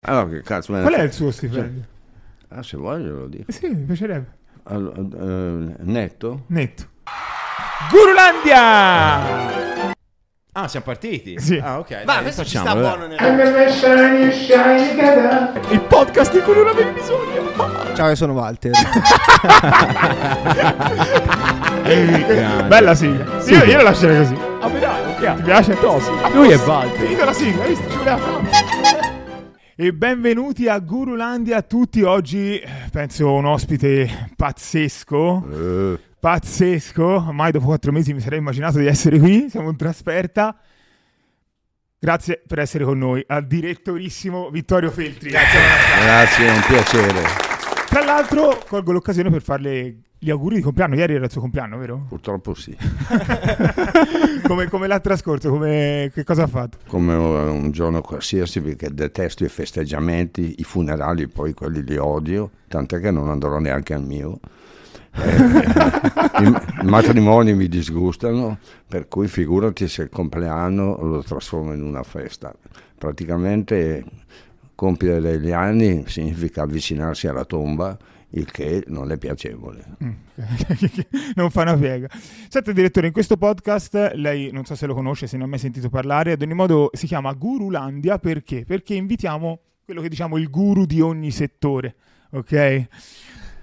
Allora, che cazzo Qual è il suo stipendio? Ah, se voglio lo dico. Eh sì, mi piacerebbe. Allora, eh, netto? Netto. Gurulandia! Ah, siamo partiti? Sì. Ah, ok. Ma questo ci sta buono nel... Il podcast di cui non avevi bisogno. Ciao, io sono Walter. Bella sigla. Sì, io, io la lascerei così. Ah, dai, Ti piace? Lui è Walter. Finita la sigla, hai visto? Ci voleva fare. E benvenuti a Gurulandia a tutti. Oggi eh, penso un ospite pazzesco. Eh, Pazzesco. Mai dopo quattro mesi mi sarei immaginato di essere qui. Siamo in trasferta. Grazie per essere con noi al direttorissimo Vittorio Feltri. grazie, è un piacere. Tra l'altro, colgo l'occasione per farle gli auguri di compleanno. Ieri era il suo compleanno, vero? Purtroppo sì. come, come l'ha trascorso? Come, che cosa ha fatto? Come un giorno qualsiasi, perché detesto i festeggiamenti, i funerali, poi quelli li odio, tant'è che non andrò neanche al mio. Eh, i, I matrimoni mi disgustano, per cui figurati se il compleanno lo trasformo in una festa. Praticamente compiere degli anni significa avvicinarsi alla tomba, il che non è piacevole. Mm, non fa una piega. Senta, direttore, in questo podcast, lei non so se lo conosce, se ne ha mai sentito parlare, ad ogni modo si chiama Gurulandia perché? Perché invitiamo quello che diciamo il guru di ogni settore, ok?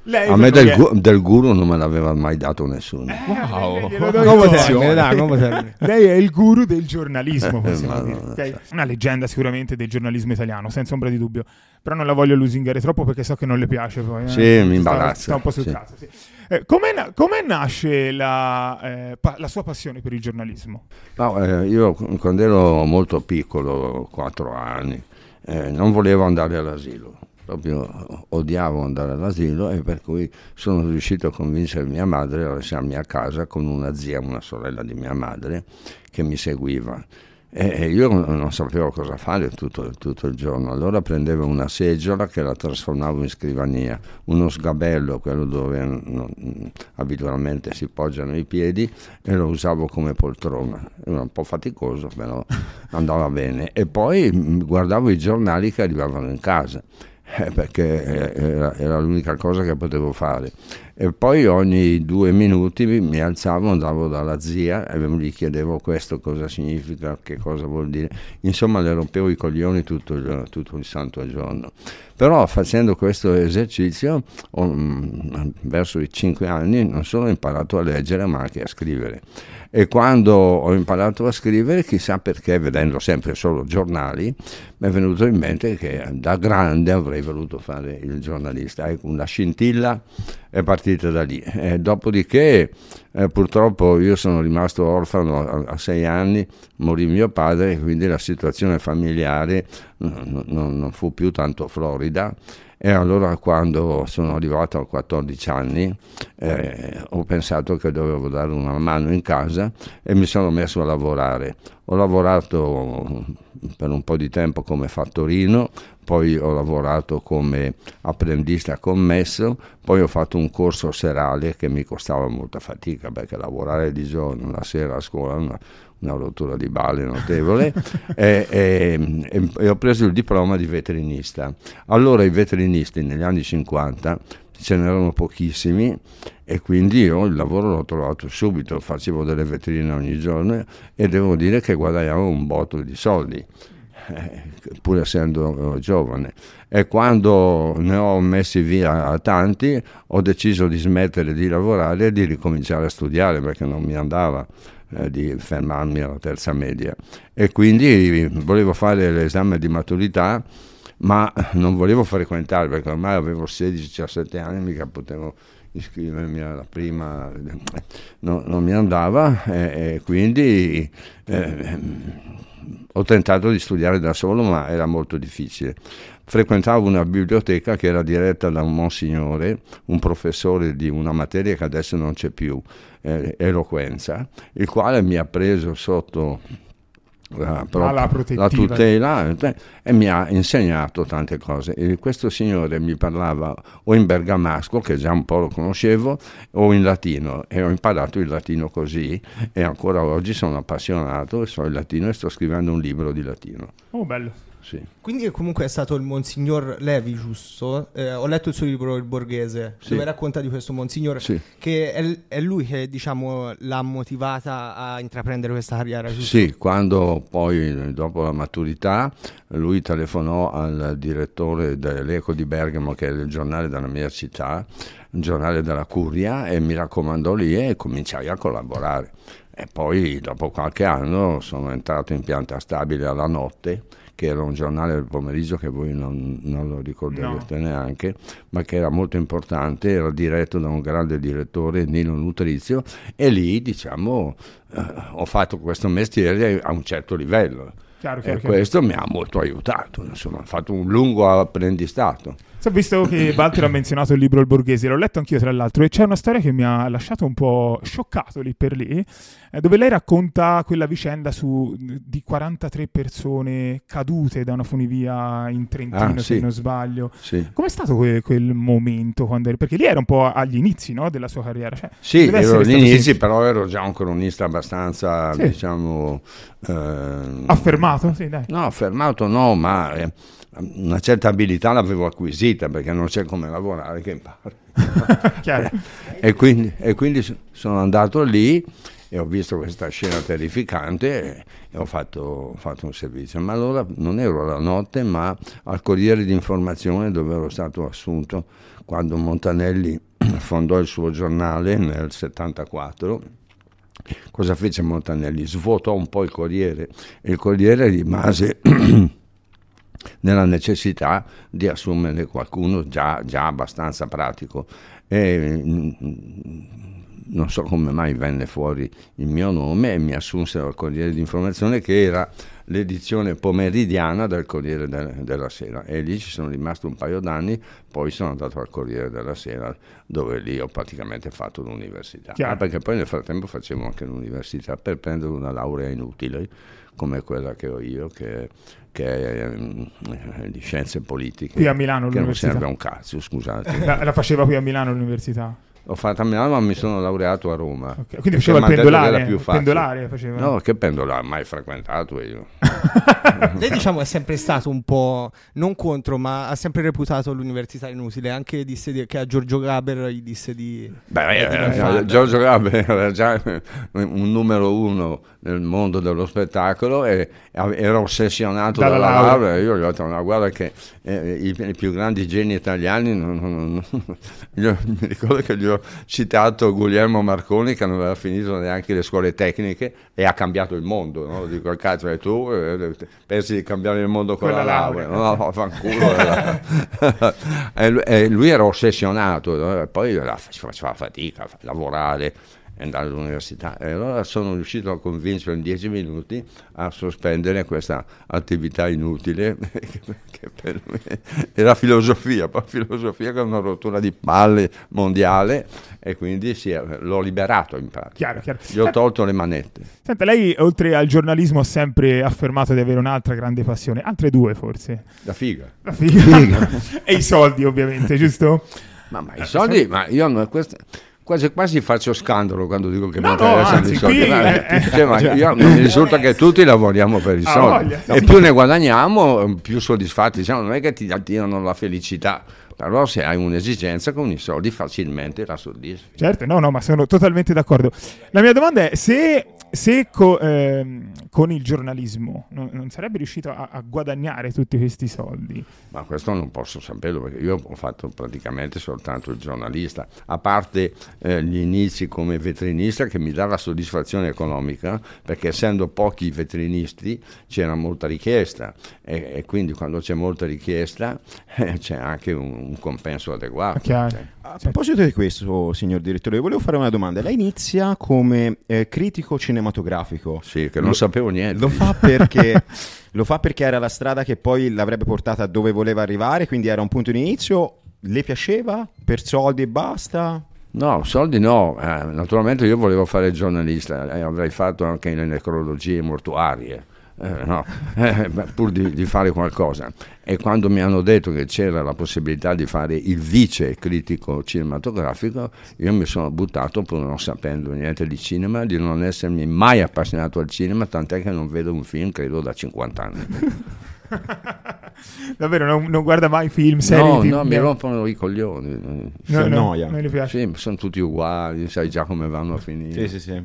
Lei A me del, gu- del guru non me l'aveva mai dato nessuno. Eh, Wow. termine. Lei è il guru del giornalismo, possiamo Ma dire. no, ok? Una leggenda sicuramente del giornalismo italiano, senza ombra di dubbio. Però non la voglio lusingare troppo perché so che non le piace poi. eh. Sì, mi Sta- imbarazza, Sta un po' sul sì. caso, sì. Eh, come, na- come nasce la, eh, pa- la sua passione per il giornalismo? No, eh, io quando ero molto piccolo, 4 anni, eh, non volevo andare all'asilo. Proprio odiavo andare all'asilo e per cui sono riuscito a convincere mia madre a lasciarmi a casa con una zia, una sorella di mia madre che mi seguiva. E io non non sapevo cosa fare tutto, tutto il giorno, allora prendevo una seggiola che la trasformavo in scrivania, uno sgabello, quello dove non- abitualmente si poggiano i piedi, e lo usavo come poltrona. Era un po' faticoso, però andava bene. E poi mm, guardavo i giornali che arrivavano in casa, eh, perché eh, era, era l'unica cosa che potevo fare. E poi ogni due minuti mi, alzavo, andavo dalla zia e gli chiedevo questo cosa significa, che cosa vuol dire. Insomma, le rompevo i coglioni tutto il, tutto il santo giorno. Però facendo questo esercizio, ho, mm, verso i cinque anni, non solo ho imparato a leggere, ma anche a scrivere. E quando ho imparato a scrivere, chissà perché, vedendo sempre solo giornali, mi è venuto in mente che da grande avrei voluto fare il giornalista. Ecco, una scintilla è partita da lì. E dopodiché, eh, purtroppo, io sono rimasto orfano a, a sei anni, morì mio padre, quindi la situazione familiare non, non- non fu più tanto florida. E allora quando sono arrivato a 14 anni eh, ho pensato che dovevo dare una mano in casa e mi sono messo a lavorare. Ho lavorato per un po' di tempo come fattorino, poi ho lavorato come apprendista commesso, poi ho fatto un corso serale che mi costava molta fatica perché lavorare di giorno, la sera a scuola una, rottura di balle notevole e, e- e- e ho preso il diploma di veterinista. Allora i veterinisti negli anni 50 ce n'erano pochissimi e quindi io il lavoro l'ho trovato subito, facevo delle vetrine ogni giorno e devo dire che guadagnavo un botto di soldi. eh, pur essendo eh, giovane e quando ne ho messi via tanti ho deciso di smettere di lavorare e di ricominciare a studiare perché non mi andava eh, di fermarmi alla terza media. E quindi volevo fare l'esame di maturità ma non volevo frequentare perché ormai avevo 16-17 anni mica potevo iscrivermi alla prima no- non mi andava e, e quindi eh, ho tentato di studiare da solo ma era molto difficile frequentavo una biblioteca che era diretta da un monsignore, un professore di una materia che adesso non c'è più, eh, eloquenza, il quale mi ha preso sotto la, proprio- la la tutela eh, e mi ha insegnato tante cose. E questo signore mi parlava o in bergamasco, che già un po' lo conoscevo, o in latino e ho imparato il latino così e ancora oggi sono appassionato e so il latino e sto scrivendo un libro di latino. Oh, bello. Sì. Quindi comunque è stato il Monsignor Levi, giusto? Eh, ho letto il suo libro Il Borghese, Sì. dove racconta di questo Monsignor, Sì. che è, è lui che diciamo l'ha motivata a intraprendere questa carriera, giusto? Sì, quando poi dopo la maturità lui telefonò al direttore dell'Eco di Bergamo, che è il giornale della mia città, il giornale della Curia, e mi raccomandò lì e cominciai a collaborare. E poi dopo qualche anno sono entrato in pianta stabile alla notte, che era un giornale del pomeriggio che voi non, non lo ricorderete neanche, ma che era molto importante, era diretto da un grande direttore, Nino Nutrizio, e lì diciamo eh, ho fatto questo mestiere a un certo livello. Chiaro, E chiaro, chiaro. questo mi ha molto aiutato, insomma, ho fatto un lungo apprendistato. Sì, ho visto che Walter ha menzionato il libro Il Borghese, l'ho letto anch'io tra l'altro, e c'è una storia che mi ha lasciato un po' scioccato lì per lì, eh, dove lei racconta quella vicenda su, di 43 persone cadute da una funivia in Trentino, Ah, se sì. non sbaglio. Sì, Com'è stato que- quel momento? Quando Perché lì era un po' agli inizi no, della sua carriera. Cioè, Sì, ero agli inizi, semplice. però ero già un cronista abbastanza, Sì. diciamo... ehm, Affermato? Sì. No, affermato no, ma eh, una certa abilità l'avevo acquisita perché non c'è come lavorare che impari. Chiaro. e, quindi, e quindi sono andato lì e ho visto questa scena terrificante e, ho, fatto, ho fatto un servizio. Ma allora non ero alla notte, ma al Corriere di Informazione dove ero stato assunto quando Montanelli fondò il suo giornale nel 74. Cosa fece Montanelli? Svuotò un po' il Corriere e il Corriere rimase nella necessità di assumere qualcuno già, già abbastanza pratico. E, mm, non so come mai venne fuori il mio nome e mi assunsero al Corriere di Informazione che era l'edizione pomeridiana del Corriere de- della Sera e lì ci sono rimasto un paio d'anni, poi sono andato al Corriere della Sera dove lì ho praticamente fatto l'università. Ah, perché poi nel frattempo facevo anche l'università per prendere una laurea inutile come quella che ho io che, che è ehm, di scienze politiche. Qui a Milano che non l'università. serve a un cazzo, scusate. La, la faceva qui a Milano l'università. L'ho fatta a Milano ma mi sono laureato a Roma. Ok, Perché Quindi faceva il pendolare. più facile. pendolare faceva. No, che pendolare, mai frequentato io. Lei diciamo è sempre stato un po' non contro, ma ha sempre reputato l'università inutile. Anche disse di- che a Giorgio Gaber gli disse di... Beh, di eh, eh, Giorgio Gaber era già un numero uno nel mondo dello spettacolo e era ossessionato Dalla dalla, laurea. laurea. Io gli ho detto, no, guarda che eh, i, i più grandi geni italiani, non- non- non- io mi ricordo che gli ho citato Guglielmo Marconi che non aveva finito neanche le scuole tecniche e ha cambiato il mondo. No? Dico, cazzo, e tu eh, pensi di cambiare il mondo con Con la la laurea? laurea. No, fanculo. era- e, lui, era ossessionato, no? Poi faceva fatica a lavorare andare all'università. E allora sono riuscito a convincerlo in dieci minuti a sospendere questa attività inutile, che per me era filosofia, poi filosofia che è una rottura di palle mondiale e quindi sì, l'ho liberato in pratica. Chiaro, chiaro. Gli ho tolto le manette. Senta, lei oltre al giornalismo ha sempre affermato di avere un'altra grande passione, altre due forse. Da figa. La figa. e i soldi ovviamente, giusto? Ma, ma i soldi, ma io non, questo- quasi quasi faccio scandalo quando dico che No, mi no, interessano anzi, i soldi. qui, Ma, eh, eh, cioè, ma io- mi risulta che tutti lavoriamo per i soldi voglia. e più ne guadagniamo, più soddisfatti siamo. Non è che ti attirano la felicità, però se hai un'esigenza con i soldi facilmente la soddisfi. Certo, no, no, ma sono totalmente d'accordo. La mia domanda è se, se co- ehm, con il giornalismo non, non sarebbe riuscito a, a guadagnare tutti questi soldi. Ma questo non posso saperlo perché io ho fatto praticamente soltanto il giornalista, a parte eh, gli inizi come vetrinista che mi dava soddisfazione economica perché essendo pochi vetrinisti c'era molta richiesta e, e quindi quando c'è molta richiesta eh, c'è anche un, un compenso adeguato. Chiaro. Cioè, A proposito di questo, signor direttore, volevo fare una domanda. Lei inizia come eh, critico cinematografico. Sì, che non sapevo niente. Lo fa perché lo fa perché era la strada che poi l'avrebbe portata dove voleva arrivare, quindi era un punto di inizio. Le piaceva? Per soldi e basta? No, soldi no, Eh, naturalmente io volevo fare il giornalista, eh, avrei fatto anche le necrologie mortuarie, eh, no, eh, pur di, di fare qualcosa. E quando mi hanno detto che c'era la possibilità di fare il vice critico cinematografico, io mi sono buttato pur non sapendo niente di cinema, di non essermi mai appassionato al cinema, tant'è che non vedo un film credo da 50 anni. Davvero, non, non guarda mai film, serie No, TV, no, mi rompono i coglioni. Si No, no, annoia. non gli piace. Sì, sono tutti uguali, sai già come vanno a finire. Sì, sì, sì.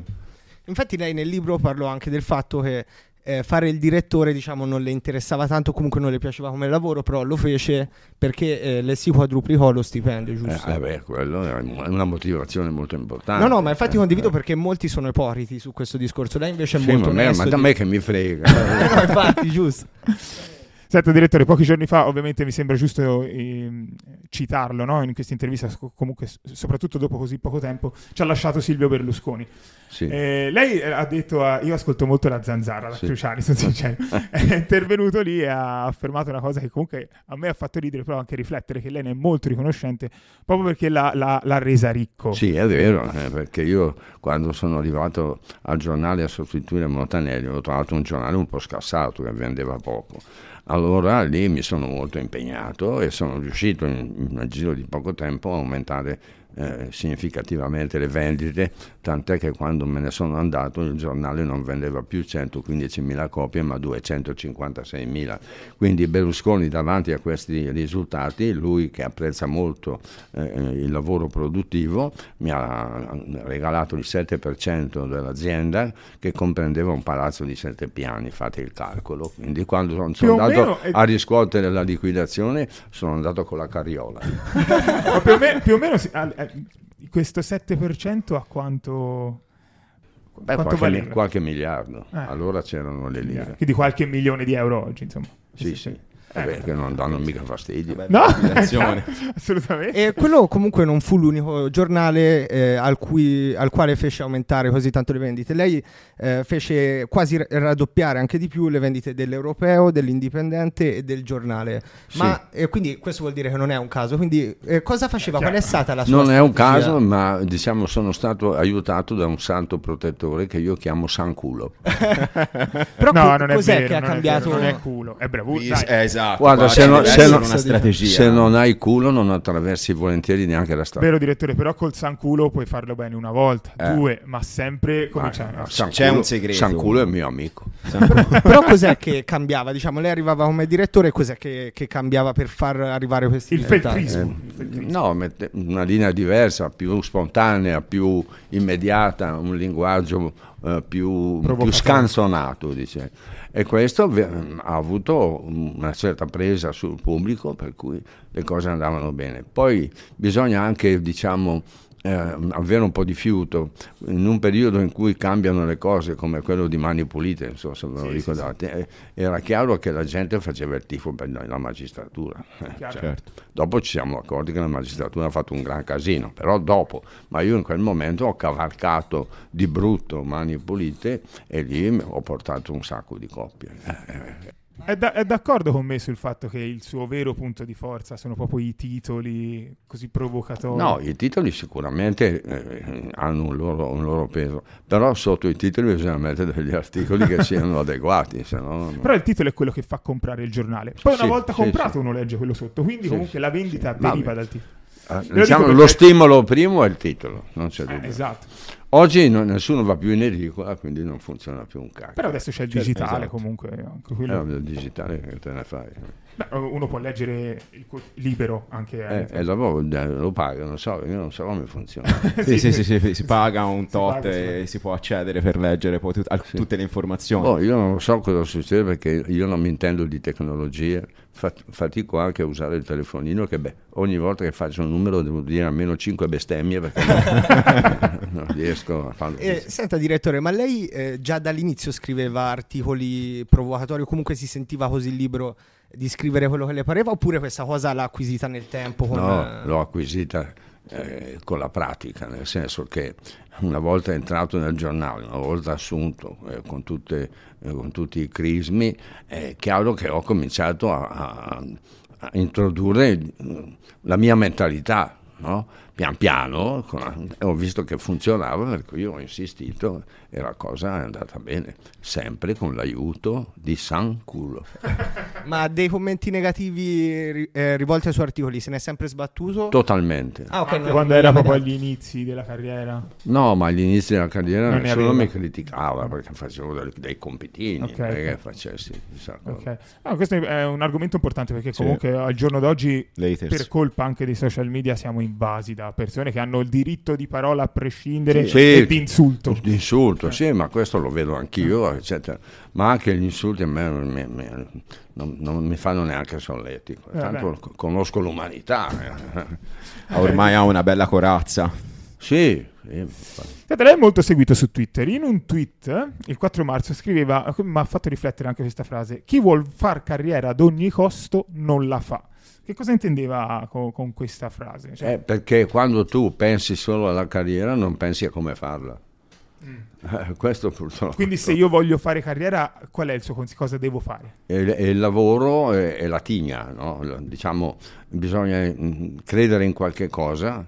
Infatti lei nel libro parlò anche del fatto che eh, fare il direttore diciamo non le interessava tanto, comunque non le piaceva come lavoro, però lo fece perché eh, le si quadruplicò lo stipendio, Eh, giusto? eh, beh, quello è una motivazione molto importante. No, no, ma infatti Eh, condivido eh. perché molti sono ipocriti su questo discorso. Lei invece è Sì, molto ma, me- ma da di- me che mi frega. no, infatti, giusto. Senta direttore, pochi giorni fa ovviamente mi sembra giusto ehm, citarlo no? in questa intervista, comunque soprattutto dopo così poco tempo, ci ha lasciato Silvio Berlusconi. Sì. Eh, lei eh, ha detto, a- io ascolto molto la zanzara, la Sì. Cruciani, sono sincero, è intervenuto lì e ha affermato una cosa che comunque a me ha fatto ridere, però anche riflettere che lei ne è molto riconoscente, proprio perché l'ha, l'ha- l'ha resa ricco. Sì, è vero, eh, perché io quando sono arrivato al giornale a sostituire Montanelli ho trovato un giornale un po' scassato che vendeva poco. Allora lì mi sono molto impegnato e sono riuscito in, in un giro di poco tempo a aumentare eh, significativamente le vendite, tant'è che quando me ne sono andato il giornale non vendeva più 115.000 copie ma 256.000. Quindi Berlusconi davanti a questi risultati, lui che apprezza molto eh, il lavoro produttivo, mi ha regalato il 7% dell'azienda che comprendeva un palazzo di sette piani, fate il calcolo. Quindi quando sono, sono andato è- a riscuotere la liquidazione sono andato con la carriola. Più o meno, più o meno si- eh, questo 7% a quanto... Beh, quanto qualche, qualche miliardo. Eh. Allora c'erano le lire. Quindi qualche milione di euro oggi, insomma. Sì, sì. Eh. Vabbè, che non danno mica fastidio. Vabbè, No, assolutamente. E quello comunque non fu l'unico giornale eh, al, cui- al quale fece aumentare così tanto le vendite. Lei eh, fece quasi ra- raddoppiare anche di più le vendite dell'Europeo, dell'Indipendente e del giornale. Ma eh, quindi questo vuol dire che non è un caso. Quindi eh, cosa faceva? Qual è stata la sua Non è un strategia? caso, ma diciamo sono stato aiutato da un santo protettore che io chiamo Sanculo. Però no, co- non è cos'è vero, che ha non è cambiato? vero, non è culo, è bravura. Eh, esatto. Guarda, se non- se non- una strategia. Se non hai culo non attraversi volentieri neanche la strada. Vero direttore, però col sanculo puoi farlo bene una volta, Eh. due, ma sempre cominciare. Ma- a- C'è un segreto. Sanculo è mio amico. Però cos'è che cambiava? Diciamo, lei arrivava come direttore, cos'è che, che cambiava per far arrivare questi Il feltrismo. Eh, il feltrismo. no, mette- una linea diversa, più spontanea, più immediata, un linguaggio eh, più, più scanzonato. Dice. E questo ha avuto una certa presa sul pubblico, per cui le cose andavano bene. Poi bisogna anche, diciamo, eh, avere un po' di fiuto in un periodo in cui cambiano le cose come quello di Mani Pulite, non so se ve lo Sì, ricordate, eh, era chiaro che la gente faceva il tifo per la la magistratura. Eh, Chiaro. Certo. Dopo ci siamo accorti che la magistratura ha fatto un gran casino, però dopo, ma io in quel momento ho cavalcato di brutto mani pulite e lì ho portato un sacco di coppie. Eh, eh, È, da- è d'accordo con me sul fatto che il suo vero punto di forza sono proprio i titoli così provocatori. No, i titoli sicuramente eh, hanno un loro, un loro peso, però sotto i titoli bisogna mettere degli articoli che siano adeguati, no... Però il titolo è quello che fa comprare il giornale. Poi una Sì, volta sì, comprato sì. uno legge quello sotto, quindi comunque la vendita deriva dal titolo. Eh, diciamo, lo perché- stimolo primo è il titolo, non c'è Eh, dubbio. esatto. Oggi non- nessuno va più in edicola, quindi non funziona più un cacchio. Però adesso c'è il Certo, digitale esatto. comunque. Anche Eh, quello. il digitale che te ne fai? Beh, uno può leggere il co- libero anche. Eh, eh, e dopo eh, lo paga, non so, io non so come funziona. Sì, sì, sì, sì, si paga un Si tot paga, si e paga. si può accedere per leggere poi tut- Sì. tutte le informazioni. Boh, io non so cosa succede perché io non mi intendo di tecnologie, Fat- fatico anche a usare il telefonino che beh, ogni volta che faccio un numero devo dire almeno 5 bestemmie perché non, non riesco a farlo. Eh, senta direttore, ma lei eh, già dall'inizio scriveva articoli provocatori o comunque si sentiva così libero di scrivere quello che le pareva oppure questa cosa l'ha acquisita nel tempo? Con, No, eh, l'ho acquisita eh, con la pratica, nel senso che una volta entrato nel giornale, una volta assunto eh, con, tutte, eh, con tutti i crismi, è chiaro che ho cominciato a, a- a introdurre eh, la mia mentalità. no? pian piano ho visto che funzionava, per cui ho insistito e la cosa è andata bene, sempre con l'aiuto di San Culo. Ma dei commenti negativi eh, rivolti ai suoi articoli se ne è sempre sbattuto? Totalmente. ah, ok. Anche no, quando era proprio agli inizi della carriera. No, ma all'inizio della carriera Non ne nessuno aveva. mi criticava perché facevo dei, dei compitini, Ok, non è che ok. facessi chissà cosa. Ok. No, questo è un argomento importante perché Sì. comunque al giorno d'oggi Laters. per colpa anche dei social media siamo invasi da persone che hanno il diritto di parola a prescindere Sì. e di insulto. Di insulto, sì, ma questo lo vedo anch'io, eccetera. Ma anche gli insulti a me mi- mi- non, non mi fanno neanche solletico. Tanto beh. conosco l'umanità. eh. Ormai ha una bella corazza. sì. Senta, lei è molto seguito su Twitter. In un tweet, eh, il 4 marzo, scriveva, mi ha fatto riflettere anche questa frase, chi vuol far carriera ad ogni costo non la fa. Che cosa intendeva co- con, questa frase? Cioè, Eh, perché quando tu pensi solo alla carriera non pensi a come farla. Eh, questo purtroppo. Quindi se io voglio fare carriera, qual è il suo consiglio? Cosa devo fare? E, il lavoro e, e la tigna, no? Diciamo, bisogna mm, credere in qualche cosa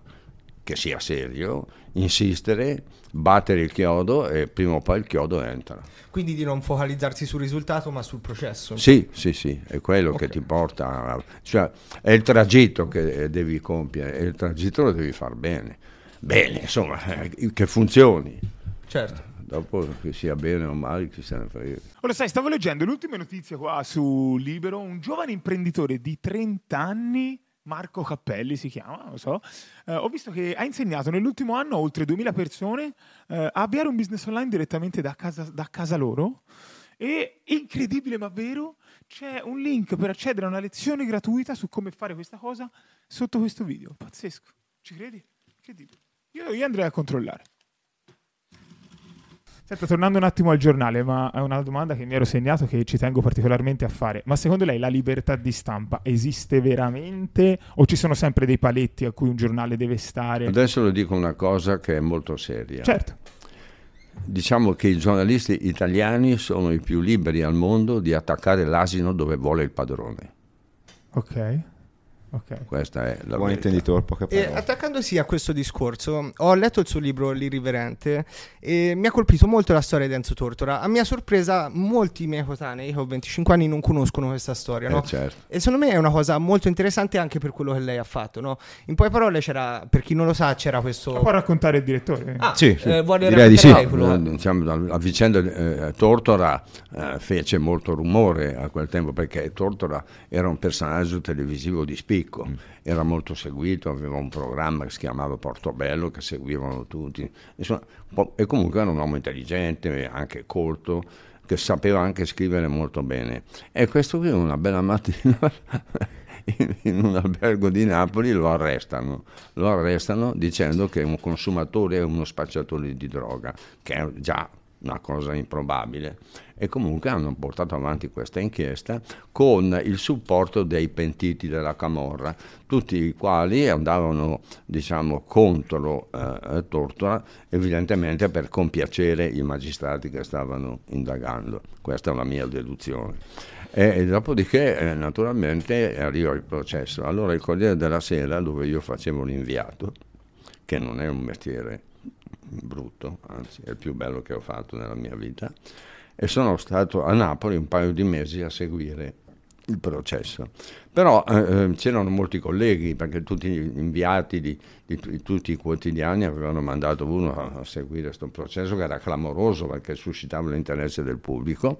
che sia serio, insistere, battere il chiodo e prima o poi il chiodo entra. Quindi di non focalizzarsi sul risultato ma sul processo. Sì, sì, sì, è quello che Ok. ti porta, a- cioè è il tragitto che devi compiere e il tragitto lo devi far bene, bene, insomma, eh, che funzioni. Certo. Dopo che sia bene o male, chi se ne frega. Ora sai, stavo leggendo l'ultima notizia qua su Libero, un giovane imprenditore di 30 anni, Marco Cappelli si chiama, non lo so, eh, ho visto che ha insegnato nell'ultimo anno a oltre 2000 persone eh, a avviare un business online direttamente da casa, da casa loro e, incredibile ma vero, c'è un link per accedere a una lezione gratuita su come fare questa cosa sotto questo video. Pazzesco, ci credi? Incredibile. Io, io andrei a controllare. Senta, tornando un attimo al giornale, ma è una domanda che mi ero segnato che ci tengo particolarmente a fare. Ma secondo lei la libertà di stampa esiste veramente o ci sono sempre dei paletti a cui un giornale deve stare? Adesso le dico una cosa che è molto seria. Certo. Diciamo che i giornalisti italiani sono i più liberi al mondo di attaccare l'asino dove vuole il padrone. Ok. Ok. Questa è la Buon intenditore, poche E parole. attaccandosi a questo discorso, ho letto il suo libro L'Irriverente e mi ha colpito molto la storia di Enzo Tortora. A mia sorpresa, molti miei coetanei, che ho 25 anni, non conoscono questa storia, no? Eh, certo. E secondo me è una cosa molto interessante anche per quello che lei ha fatto, no? In poche parole c'era, per chi non lo sa, c'era questo... Può raccontare il direttore? Ah, Sì, eh, vuole direi di sì. quello- Eh, diciamo, la, la vicenda eh, Tortora eh, fece molto rumore a quel tempo perché Tortora era un personaggio televisivo di spicco, era molto seguito, aveva un programma che si chiamava Portobello che seguivano tutti, Insomma, e comunque era un uomo intelligente, anche colto, che sapeva anche scrivere molto bene. E questo qui una bella mattina in, in un albergo di Napoli lo arrestano, lo arrestano dicendo che è un consumatore e uno spacciatore di droga, che è già una cosa improbabile. E comunque hanno portato avanti questa inchiesta con il supporto dei pentiti della Camorra, tutti i quali andavano diciamo, contro eh, Tortora, evidentemente per compiacere i magistrati che stavano indagando. Questa è la mia deduzione. E, e dopodiché, eh, naturalmente, arriva il processo. Allora il Corriere della Sera, dove io facevo l'inviato, che non è un mestiere brutto, anzi è il più bello che ho fatto nella mia vita, e sono stato a Napoli un paio di mesi a seguire il processo. Però eh, eh, c'erano molti colleghi, perché tutti gli inviati di, di di tutti i quotidiani avevano mandato uno a, a seguire questo processo che era clamoroso perché suscitava l'interesse del pubblico.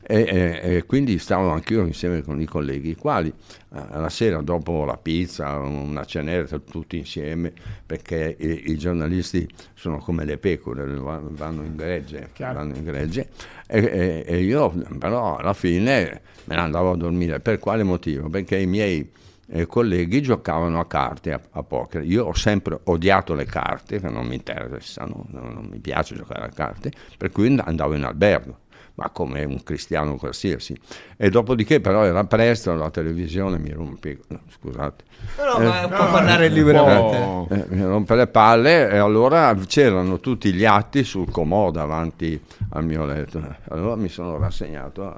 E, e- e quindi stavo anch'io insieme con i colleghi, i quali eh, alla sera dopo la pizza, una cenetta tutti insieme, perché i, i giornalisti sono come le pecore, va- vanno in gregge, vanno in gregge e, e- io però alla fine me ne andavo a dormire. Per quale motivo? Perché i miei eh, colleghi giocavano a carte, a, a poker. Io ho sempre odiato le carte, che non mi interessano, non, non mi piace giocare a carte, per cui and- andavo in albergo ma come un cristiano qualsiasi. E dopodiché però era presto, la televisione mi rompe, scusate, ma Eh, può no, parlare liberamente. Eh, mi rompe le palle e allora c'erano tutti gli atti sul comò davanti al mio letto. Allora mi sono rassegnato a,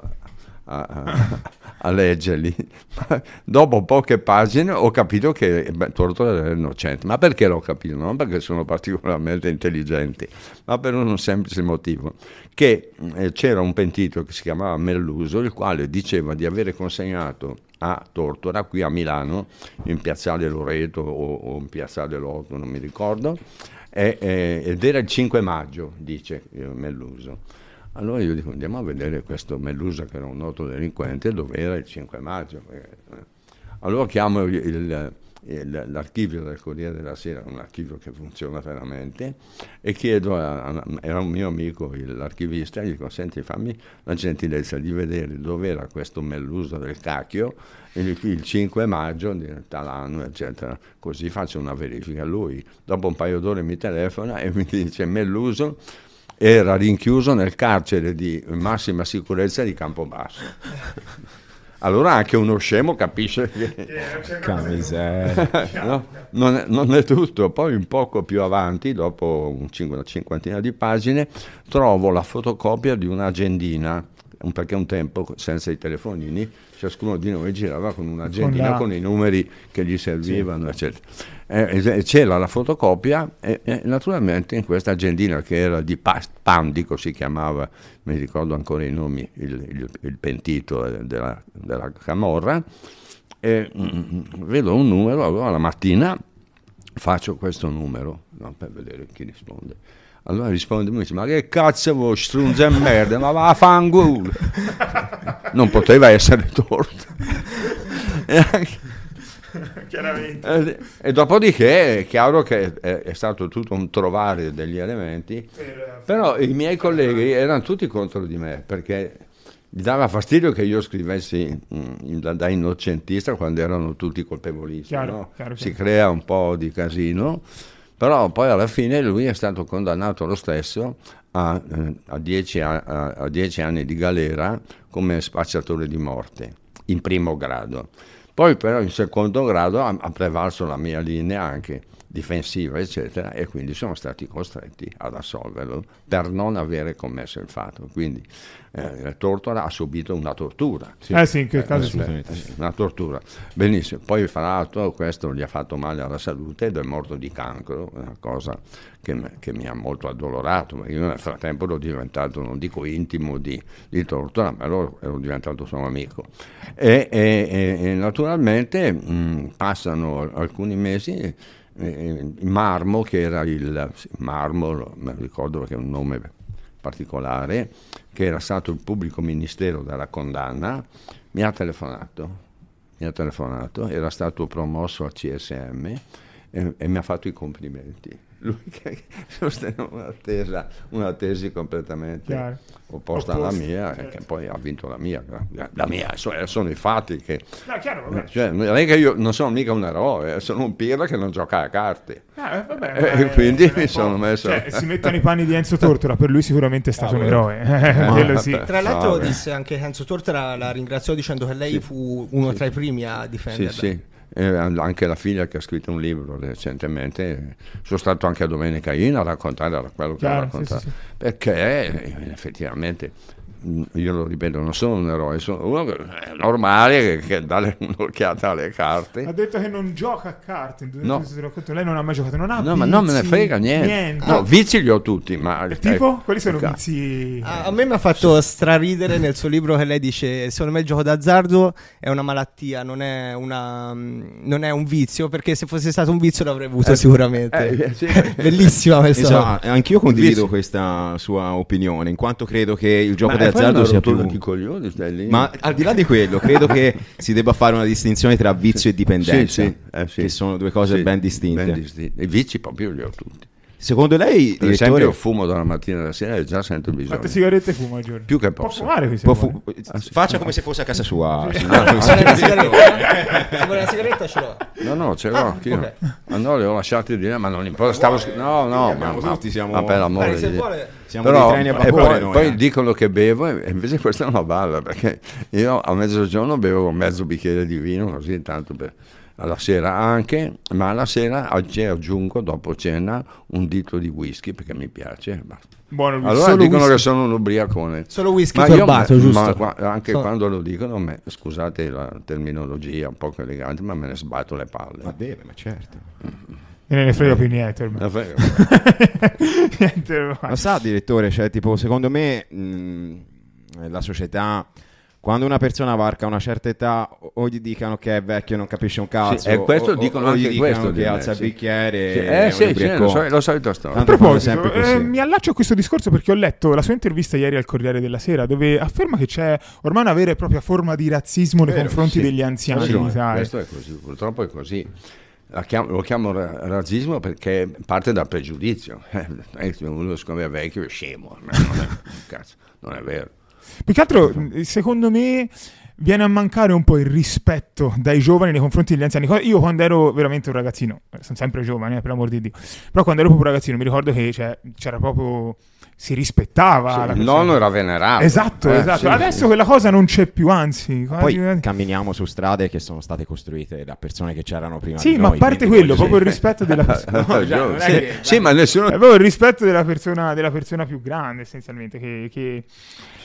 a- a- a leggerli. Ma dopo poche pagine ho capito che Tortora era innocente. Ma perché l'ho capito? Non perché sono particolarmente intelligenti, ma per un semplice motivo, che eh, c'era un pentito che si chiamava Melluso, il quale diceva di avere consegnato a Tortora, qui a Milano, in piazzale Loreto o, o in piazzale Lotto, non mi ricordo, e, e, ed era il 5 maggio, dice eh, Melluso. Allora io dico andiamo a vedere questo Mellusa che era un noto delinquente, dove era il 5 maggio. Eh, Allora chiamo il- il- l'archivio del Corriere della Sera, un archivio che funziona veramente, e chiedo, a, a- era un mio amico, l'archivista, gli dico senti fammi la gentilezza di vedere dove era questo Mellusa del cacchio, il, il 5 maggio di tal anno, eccetera. Così faccio una verifica. Lui dopo un paio d'ore mi telefona e mi dice Melluso era rinchiuso nel carcere di massima sicurezza di Campobasso. Allora anche uno scemo capisce che Camiseria. no? non, è, non è tutto. Poi un poco più avanti, dopo una cinquantina di pagine, trovo la fotocopia di un'agendina, un- perché un tempo senza i telefonini ciascuno di noi girava con un'agendina Con la- con, i numeri che gli servivano, eccetera. Eh, e c'era la fotocopia e, e naturalmente in questa agendina che era di Pa- Pandico si chiamava, mi ricordo ancora i nomi, il, il- il pentito eh, della, della Camorra, e mm, vedo un numero, allora la mattina faccio questo numero no, per vedere chi risponde. Allora risponde e mi dice, ma che cazzo vuoi, strunza e merda, ma va a fanculo. Non poteva essere torto. E Chiaramente. eh, E dopodiché è chiaro che è, è stato tutto un trovare degli elementi, però i miei colleghi erano tutti contro di me perché gli dava fastidio che io scrivessi mm, da, da innocentista quando erano tutti colpevolissimi. Chiaro, no? chiaro, Si chiaro. crea un po' di casino, però poi alla fine lui è stato condannato lo stesso a, eh, a dieci, a- a- dieci anni di galera come spacciatore di morte, in primo grado. Poi però in secondo grado ha prevalso la mia linea anche difensiva, eccetera, e quindi sono stati costretti ad assolverlo per non avere commesso il fatto. Quindi eh, Tortora ha subito una tortura. Eh sì, in quel caso sì. assolutamente. Eh, Una tortura, benissimo. Poi, fra l'altro, questo gli ha fatto male alla salute ed è morto di cancro, una cosa che, me- che mi ha molto addolorato. perché Io nel frattempo ero diventato, non dico intimo di, di Tortora, ma ero, ero diventato suo amico. E, e- e- e naturalmente mh, passano alcuni mesi. Eh, Marmo, che era il Marmo, lo ricordo perché è un nome particolare, che era stato il pubblico ministero della condanna, mi ha telefonato, mi ha telefonato, era stato promosso al CSM e, e mi ha fatto i complimenti. Lui che sosteneva una, tesa- una tesi completamente Chiaro. opposta alla mia, e certo. che poi ha vinto la mia. La mia, so- sono i fatti che... No, chiaro. Cioè, non è che io non sono mica un eroe, eh, sono un pirla che non gioca a carte. Ah, eh, vabbè, E quindi è mi un sono messo- Cioè, si mettono i panni di Enzo Tortora, per lui sicuramente è stato un Cavolo. eroe. Quello sì. Tra l'altro disse anche Enzo Tortora, la ringraziò dicendo che lei Sì. fu uno Sì. tra i primi a Sì, difenderla. sì. E anche la figlia che ha scritto un libro recentemente, sono stato anche a Domenica Ina a raccontare quello che ha Chiaro, raccontato, sì, sì, perché eh, effettivamente, io lo ripeto, non sono un eroe, sono uno che è normale che, che dà un'occhiata alle Ha carte. detto che non gioca a carte. No. Lei non ha mai giocato, non ha No, ma non me ne vizi, frega niente. No, vizi li ho tutti, ma... E tipo? ecco, Quali sono i vizi? A, a me mi ha fatto straridere nel suo libro che lei dice: Secondo me il gioco d'azzardo è una malattia, non è, una, mm, non è un vizio. Perché se fosse stato un vizio l'avrei avuto sicuramente. eh, sì. Bellissima questa. Esatto, anch'io condivido Vizi. questa sua opinione, in quanto credo che il gioco poi d'azzardo sia più... coglioni. Ma al di là di quello, credo che si debba fare una distinzione tra vizio e dipendenza, Sì, sì, eh, sì. che sono due cose ben distinte. ben distinte. I vizi proprio li ho tutti. Secondo lei, Per direttore, esempio, fumo dalla mattina alla sera e già sento il bisogno. Quante sigarette fuma al giorno? Più che Può posso. fumare qui se può vuole. fu- faccia come se fosse a casa sua. Se vuole una sigaretta, se vuole una sigaretta ce l'ho. No, no, ce l'ho Ah, anch'io. ok. Ma no, le ho lasciate di là, ma non importa. Stavo... No, no, ma, ma, tutti siamo- ma per l'amore di se Dio. vuole, Siamo dei treni a e vapore poi, noi, poi eh. dicono che bevo e invece questa è una balla perché io a mezzogiorno bevo mezzo bicchiere di vino così tanto per alla sera anche, ma alla sera aggiungo dopo cena un dito di whisky perché mi piace. basta. Buono. Allora Solo dicono whisky. che sono un ubriacone. Solo whisky Ma io me- giusto? ma qua- anche So- quando lo dicono, me- scusate la terminologia un po' elegante, ma me ne sbatto le palle. Ma deve, ma certo. E non ne frega più niente ormai. Ma frega. niente ormai. Lo sa, direttore, cioè, tipo, secondo me mh, la società, quando una persona varca una certa età, o- gli dicano che è vecchio e non capisce un cazzo, Sì, e questo o, o- dicono o gli anche questo che me, alza il sì. bicchiere. Sì, è eh un sì, sì, lo, so, lo solito storia. A proposito, eh, mi allaccio a questo discorso perché ho letto la sua intervista ieri al Corriere della Sera dove afferma che c'è ormai una vera e propria forma di razzismo nei Vero, confronti sì. degli anziani Questo in Italia. Questo è così, purtroppo è così. Chiamo- lo chiamo ra- razzismo perché parte dal pregiudizio. Eh, uno siccome è vecchio è scemo, non è, cazzo, non è vero. Più che altro, secondo me, viene a mancare un po' il rispetto dai giovani nei confronti degli anziani. Io quando ero veramente un ragazzino, eh, sono sempre giovane, eh, per l'amor di Dio, però quando ero proprio un ragazzino mi ricordo che cioè, c'era proprio... si rispettava. Sì, il nonno era venerato. Esatto, Eh, esatto. sì, Adesso sì. quella cosa non c'è più, anzi. quasi- Poi camminiamo su strade che sono state costruite da persone che c'erano prima Sì, di ma a parte quello, proprio il rispetto della persona. Ha ragione, non è sì. che- Sì, ma nessuno... È proprio il rispetto della persona, della persona più grande, essenzialmente, che, che,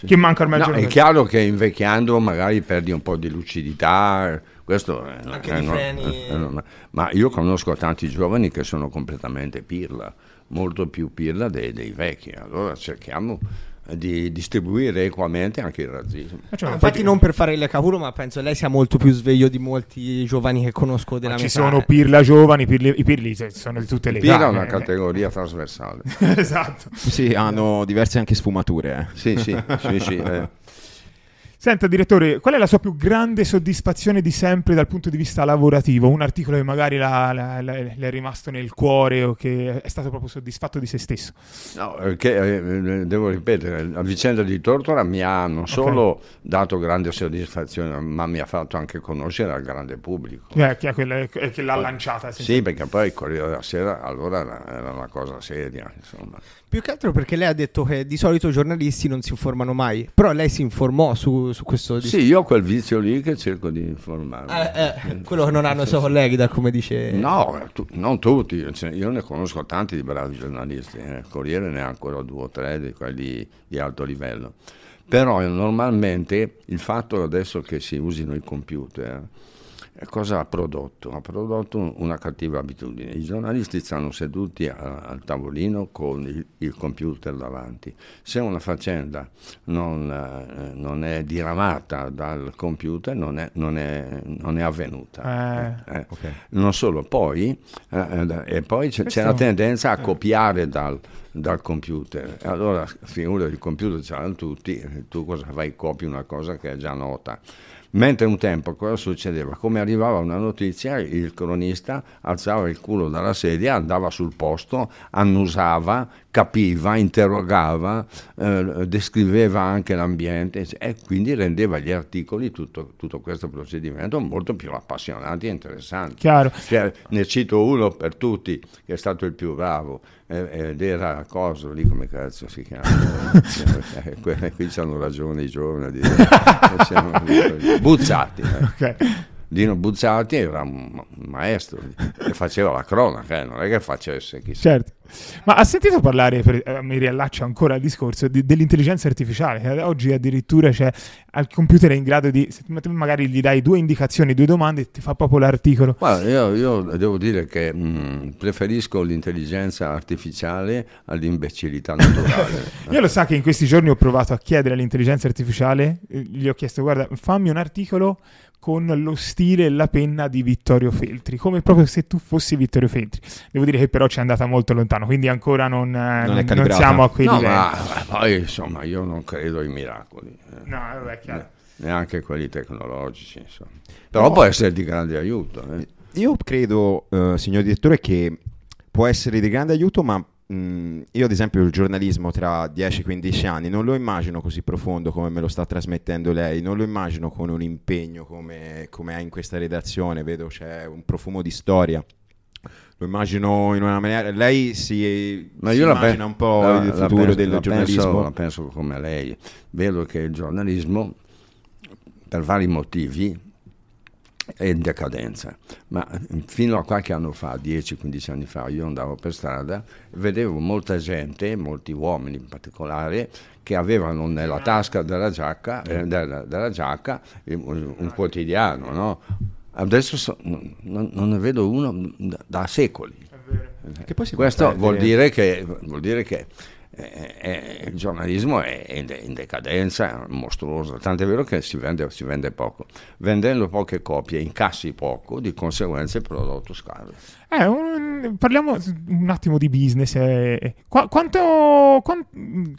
che manca ormai al No, è chiaro che invecchiando magari perdi un po' di lucidità, questo è, Anche è di no- freni. è norma- ma io conosco tanti giovani che sono completamente pirla, molto più pirla dei, dei vecchi, allora cerchiamo di distribuire equamente anche il razzismo. Eh, cioè, No, infatti non per fare il lecapuro, ma penso lei sia molto più sveglio di molti giovani che conosco della ma mia ci età, sono pirla giovani, pirli- i pirli se- sono di tutte le Pirla è età. una eh. categoria trasversale. esatto. Sì, hanno diverse anche sfumature. eh. Sì, sì, sì, sì, eh. Senta, direttore, qual è la sua più grande soddisfazione di sempre dal punto di vista lavorativo? Un articolo che magari la- la- la- le è rimasto nel cuore o che è stato proprio soddisfatto di se stesso? No, perché, eh, devo ripetere, la vicenda di Tortora mi ha non solo dato grande soddisfazione, ma mi ha fatto anche conoscere al grande pubblico. Eh, che, è quella, eh, che l'ha lanciata. senza- Sì, perché poi il Corriere della Sera allora era, era una cosa seria, insomma. Più che altro perché lei ha detto che di solito i giornalisti non si informano mai, però lei si informò su, su questo Sì, io ho quel vizio lì che cerco di informarmi. Eh, eh, quello che non hanno i suoi colleghi, da come dice. No, tu- non tutti, cioè, io ne conosco tanti di bravi giornalisti, eh. il Corriere ne ha ancora due o tre di quelli di alto livello. Però eh, normalmente il fatto adesso che si usino i computer, cosa ha prodotto? Ha prodotto un- una cattiva abitudine. I giornalisti stanno seduti a- al tavolino con il, il computer davanti. Se una faccenda non, eh, non è diramata dal computer, non è, non è- non è avvenuta. Eh. Eh, non solo, poi, eh, eh, e poi c'è, c'è la tendenza a copiare dal, dal computer. Allora, figura il computer ce l'hanno tutti, tu cosa fai? Copi una cosa che è già nota. Mentre un tempo cosa succedeva? Come arrivava una notizia, il cronista alzava il culo dalla sedia, andava sul posto, annusava, capiva, interrogava, eh, descriveva anche l'ambiente e quindi rendeva gli articoli, tutto, tutto questo procedimento, molto più appassionanti e interessanti. Chiaro. Cioè, ne cito uno per tutti, che è stato il più bravo, eh, ed era Coso, lì come cazzo si chiama. Eh, que- qui hanno ragione i giovani dire. Eh, siamo- Buzzati. eh. Ok. Dino Buzzati era un ma- un maestro che faceva la cronaca, eh, non è che facesse chissà. Certo. Ma ha sentito parlare, per- eh, mi riallaccio ancora al discorso, di- dell'intelligenza artificiale? Oggi addirittura c'è al computer è in grado di, magari gli dai due indicazioni, due domande e ti fa proprio l'articolo. Guarda, io, io devo dire che mh, preferisco l'intelligenza artificiale all'imbecillità naturale. Io lo sa che in questi giorni ho provato a chiedere all'intelligenza artificiale, eh, gli ho chiesto, guarda, fammi un articolo con lo stile e la penna di Vittorio Feltri, come proprio se tu fossi Vittorio Feltri. Devo dire che però ci è andata molto lontano, quindi ancora non, eh, è non- non calibrata. siamo a quei No, livelli. ma poi insomma io non credo ai miracoli. eh. No, vabbè, chiaro. Ne- neanche quelli tecnologici, insomma. Però può essere di grande aiuto. eh. Io credo, eh, signor direttore, che può essere di grande aiuto, ma mh, io ad esempio il giornalismo tra 10-15 anni non lo immagino così profondo come me lo sta trasmettendo lei, non lo immagino con un impegno come, come ha in questa redazione, vedo c'è un profumo di storia Lo immagino in una maniera. Lei si, Ma si io la immagina pe- un po' la- il futuro penso- del la giornalismo. Penso, la penso come lei. Vedo che il giornalismo, per vari motivi, è in decadenza. Ma fino a qualche anno fa, 10-15 anni fa, io andavo per strada e vedevo molta gente, molti uomini in particolare, che avevano nella tasca della giacca, eh, della, della giacca un, un quotidiano. no? Adesso so- non, non ne vedo uno da, da secoli. Questo vuol dire che, vuol dire che eh, eh, il giornalismo è in, de- in decadenza, è mostruoso, tant'è vero che si vende, si vende poco. Vendendo poche copie, incassi poco, di conseguenza il prodotto scade. Eh, un- parliamo un attimo di business. eh. Qua- quanto- quan-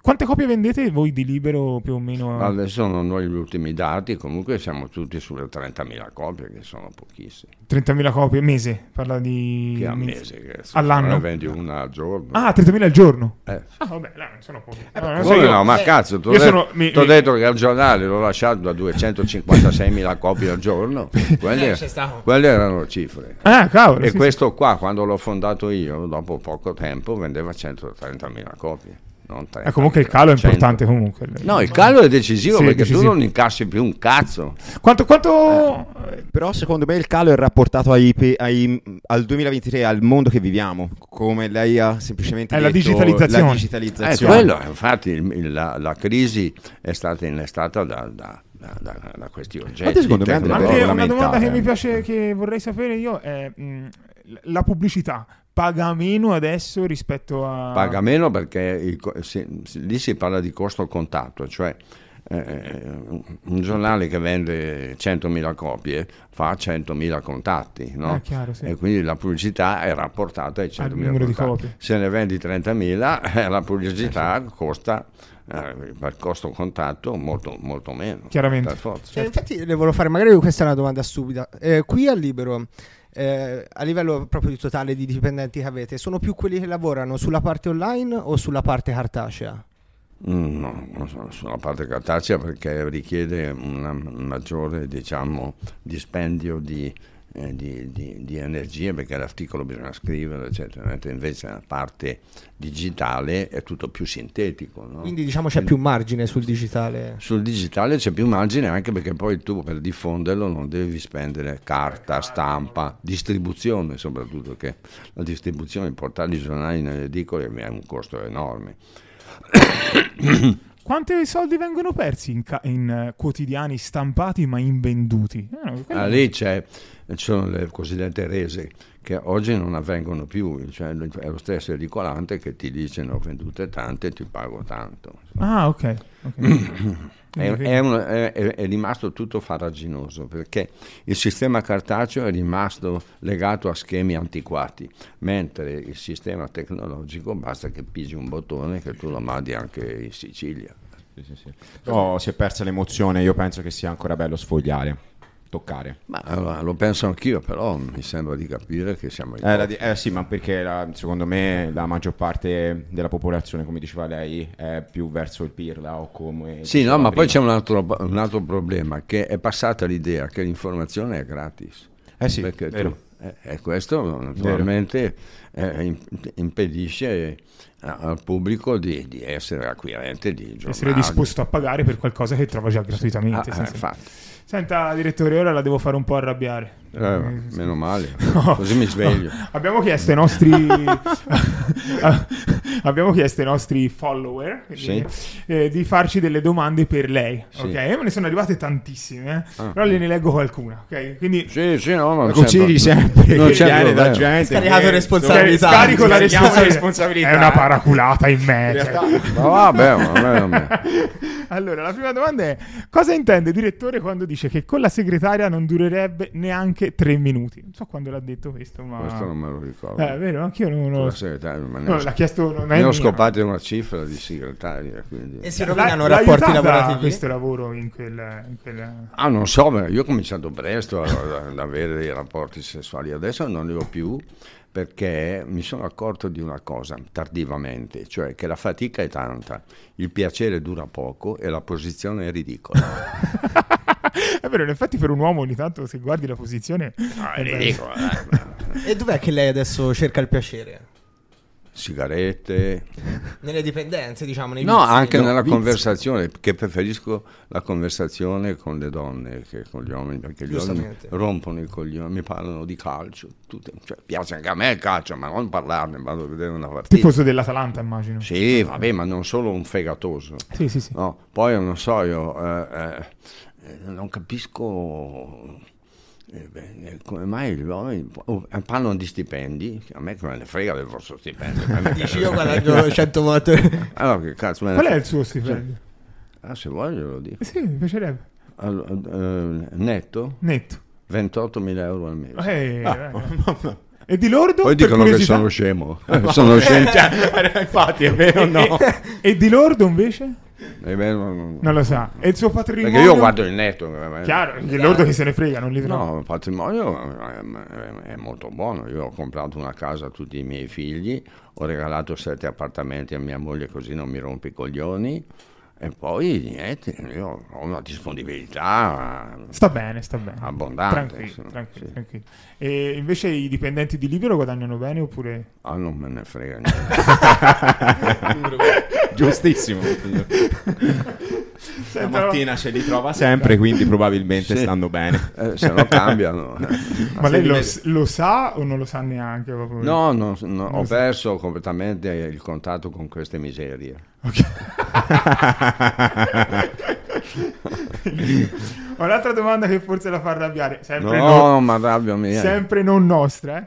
quante copie vendete voi di libero più o meno? Adesso non ho gli ultimi dati, comunque siamo tutti sulle 30.000 copie, che sono pochissime. 30.000 copie mese? Parla di... Che a mese. che All'anno? ne vendi una al giorno. Ah, 30.000 al giorno? Eh. Ah, vabbè, non sono pochi. No, so, io- no, ma cazzo, ti ho io detto, sono- mi- detto che al giornale l'ho lasciato da 256.000 copie al giorno, quelle, quelle erano le cifre. Ah, cavolo. E sì, questo qua, quando l'ho fondato io, dopo poco tempo, vendeva 130.000 copie. Non sì. Eh, comunque il 30.000, calo è 100. importante comunque. No, il calo è decisivo Sì, è perché decisivo. tu non incassi più un cazzo. Quanto... quanto... Però secondo me il calo è rapportato ai ai- al 2023, al mondo che viviamo, come lei ha semplicemente È la detto, digitalizzazione. la Eh, digitalizzazione. quello, infatti il- il- la, la crisi è stata innestata da, da- da- da- da questi oggetti. Secondo me Anche una domanda che mi piace, che vorrei sapere io è mh, la pubblicità paga meno adesso rispetto a... Paga meno perché il si- si- lì si parla di costo contatto, cioè eh, un giornale che vende 100.000 copie fa 100.000 contatti, no? Ah, chiaro, sì. E quindi la pubblicità è rapportata ai 100.000 Al numero di contatti. Se ne vendi 30.000, eh, la pubblicità costa eh, per costo contatto molto, molto meno. Chiaramente. Cioè, infatti le volevo fare, magari questa è una domanda stupida. Eh, qui al Libero, eh, a livello proprio di totale di dipendenti che avete, sono più quelli che lavorano sulla parte online o sulla parte cartacea? Mm, No, sulla parte cartacea perché richiede un maggiore diciamo, dispendio di, eh, di- di- di energie perché l'articolo bisogna scrivere, eccetera. Mentre Invece la parte digitale è tutto più sintetico. no? Quindi diciamo c'è più margine sul digitale. Sul digitale c'è più margine anche perché poi tu per diffonderlo non devi spendere carta, stampa, distribuzione soprattutto, che la distribuzione, portare i giornali nelle edicole è un costo enorme. Quanti soldi vengono persi in, ca- in, eh, quotidiani stampati ma invenduti? Eh, Ah, lì c'è, ci sono le cosiddette rese che oggi non avvengono più, cioè è lo stesso edicolante che ti dice ne ho vendute tante e ti pago tanto. Ah, ok. ok. È, è un- è- è- rimasto tutto farraginoso perché il sistema cartaceo è rimasto legato a schemi antiquati, mentre il sistema tecnologico basta che pigi un bottone che tu lo mandi anche in Sicilia. Sì, sì, sì. Però si è persa l'emozione, io penso che sia ancora bello sfogliare, toccare. Ma allora, lo penso anch'io, però mi sembra di capire che siamo in Eh, la di- eh, sì, ma perché la- secondo me la maggior parte della popolazione, come diceva lei, è più verso il pirla o come... Sì, no, ma poi prima. c'è un altro, un altro problema, che è passata l'idea che l'informazione è gratis. Eh sì, Perché vero. tu- eh, e questo naturalmente eh, im- impedisce al pubblico di, di essere acquirente di giornali. essere disposto a pagare per qualcosa che trova già Ah, gratuitamente. eh, sì, sì. infatti. Senta, direttore, ora la devo fare un po' arrabbiare. Eh, meno male, No. così mi sveglio. Abbiamo chiesto ai nostri abbiamo chiesto ai nostri follower quindi, eh, di farci delle domande per lei, Sì. ok? Me ne sono arrivate tantissime, eh? Ah. però le ne leggo qualcuna, ok? Quindi Sì, sì, no, ma consigli sempre non c'è da gente Scaricato responsabilità. scarico la responsabilità. È una paraculata in me. Cioè. Ma vabbè, ma vabbè, vabbè. Allora, la prima domanda è: cosa intende il direttore quando dice che con la segretaria non durerebbe neanche tre minuti? Non so quando l'ha detto questo, ma. questo non me lo ricordo. Eh, è vero, anch'io non Con lo la segretaria, ma ne No, ho, l'ha chiesto. Non è ne ho scopate una cifra di segretaria. Quindi... E si rovinano l'ha rapporti lavorativi. questo lavoro in quel. In quel... Ah, non so, io ho cominciato presto ad avere dei rapporti sessuali, adesso non ne ho più perché mi sono accorto di una cosa tardivamente, cioè che la fatica è tanta, il piacere dura poco e la posizione è ridicola. è vero, in effetti per un uomo ogni tanto se guardi la posizione No, è è ridicola, dai, E dov'è che lei adesso cerca il piacere? Sigarette. Nelle dipendenze, diciamo, nei No, vizi? anche No, nella vizi. conversazione, che preferisco la conversazione con le donne che con gli uomini, perché gli uomini rompono i coglioni, mi parlano di calcio, tutte- cioè, piace anche a me il calcio, ma non parlarne, vado a vedere una partita. Tifoso dell'Atalanta, immagino. Sì, vabbè, ma non solo un fegatoso. Sì, sì, sì. No, poi non so, io eh, eh, non capisco beh, eh, come mai gli uomini oh, eh, parlano di stipendi, a me che me ne frega del vostro stipendio. Dici io guadagno 100 volte. Allora, che cazzo me ne Qual è il suo stipendio? Ah, se voglio lo dico. Eh Sì, mi piacerebbe. Allora, eh, netto Netto. 28.000 euro al mese. Eh, eh. E di lordo? Poi dicono che sono scemo. sono scemo. Infatti, è vero no? E di lordo invece? Eh, beh, non- Non lo sa. E il suo patrimonio? Perché io guardo il netto. eh, Chiaro, il lordo che se ne frega, non li. No, il patrimonio è, è molto buono. Io ho comprato una casa a tutti i miei figli, ho regalato sette appartamenti a mia moglie così non mi rompi i coglioni. E poi niente, io ho una disponibilità Sta bene, sta bene. abbondante. Tranquillo, insomma, tranquillo, sì. tranquillo. E invece i dipendenti di Libero guadagnano bene oppure... Ah, non me ne frega niente. Giustissimo. La mattina ce li trova sempre, quindi probabilmente Sì. stanno bene. Eh, se no cambiano. Ma lei lo, lo sa o non lo sa neanche? proprio? No, no, no, ho so. perso completamente il contatto con queste miserie. Ho un'altra domanda che forse la fa arrabbiare. Sempre, No, non, ma rabbia mia. sempre non nostra. eh.